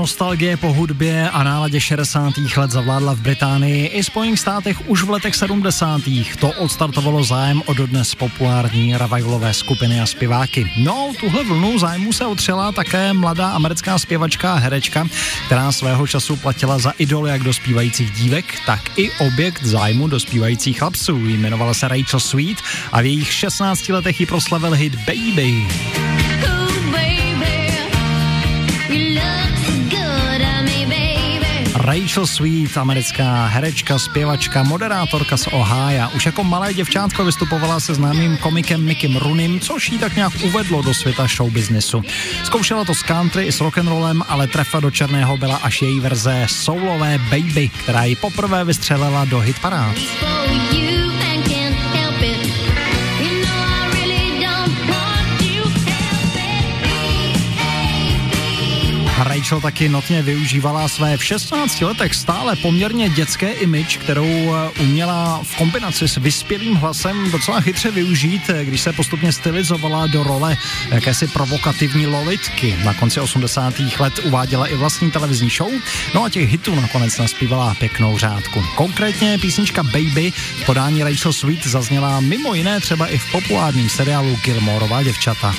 Nostalgie po hudbě a náladě 60. let zavládla v Británii i Spojených státech už v letech 70. To odstartovalo zájem o dodnes populární revivalové skupiny a zpěváky. No, tuhle vlnu zájmu se otřela také mladá americká zpěvačka a herečka, která svého času platila za idol jak dospívajících dívek, tak i objekt zájmu dospívajících chlapců. Jmenovala se Rachel Sweet a v jejich 16 letech ji proslavil hit Baby. Rachel Sweet, americká herečka, zpěvačka, moderátorka z Ohio. Už jako malé děvčátko vystupovala se známým komikem Mickey Roonym, což jí tak nějak uvedlo do světa showbiznesu. Zkoušela to s country i s rock'n'rollem, ale trefa do černého byla až její verze soulové Baby, která ji poprvé vystřelila do hitparád. Rachel taky notně využívala své v 16 letech stále poměrně dětské image, kterou eh, uměla v kombinaci s vyspělým hlasem docela chytře využít, eh, když se postupně stylizovala do role jakési provokativní lolitky. Na konci 80. let uváděla i vlastní televizní show, no a těch hitů nakonec naspívala pěknou řádku. Konkrétně písnička Baby v podání Rachel Sweet zazněla mimo jiné třeba i v populárním seriálu Gilmoreova děvčata.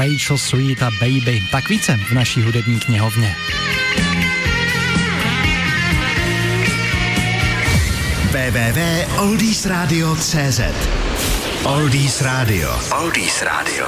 Rachel Sweet a Baby. Tak více v naší hudební knihovně. www.oldiesradio.cz Oldies Radio. Oldies Radio.